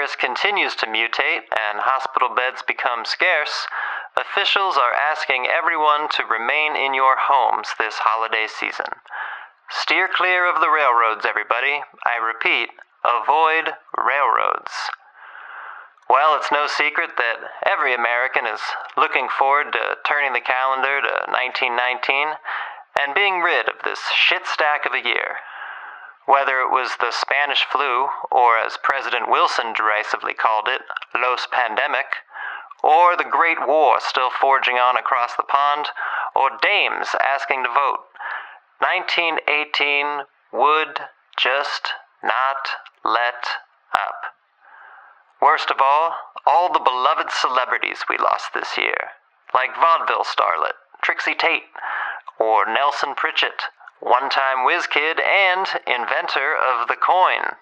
virus continues to mutate and hospital beds become scarce, officials are asking everyone to remain in your homes this holiday season. Steer clear of the railroads, everybody. I repeat, avoid railroads. Well, it's no secret that every American is looking forward to turning the calendar to 1919 and being rid of this shit stack of a year. Whether it was the Spanish flu, or as President Wilson derisively called it, Los Pandemic, or the Great War still forging on across the pond, or dames asking to vote, 1918 would just not let up. Worst of all, all the beloved celebrities we lost this year, like vaudeville starlet Trixie Tate, or Nelson Pritchett, one time whiz kid and inventor of the coin.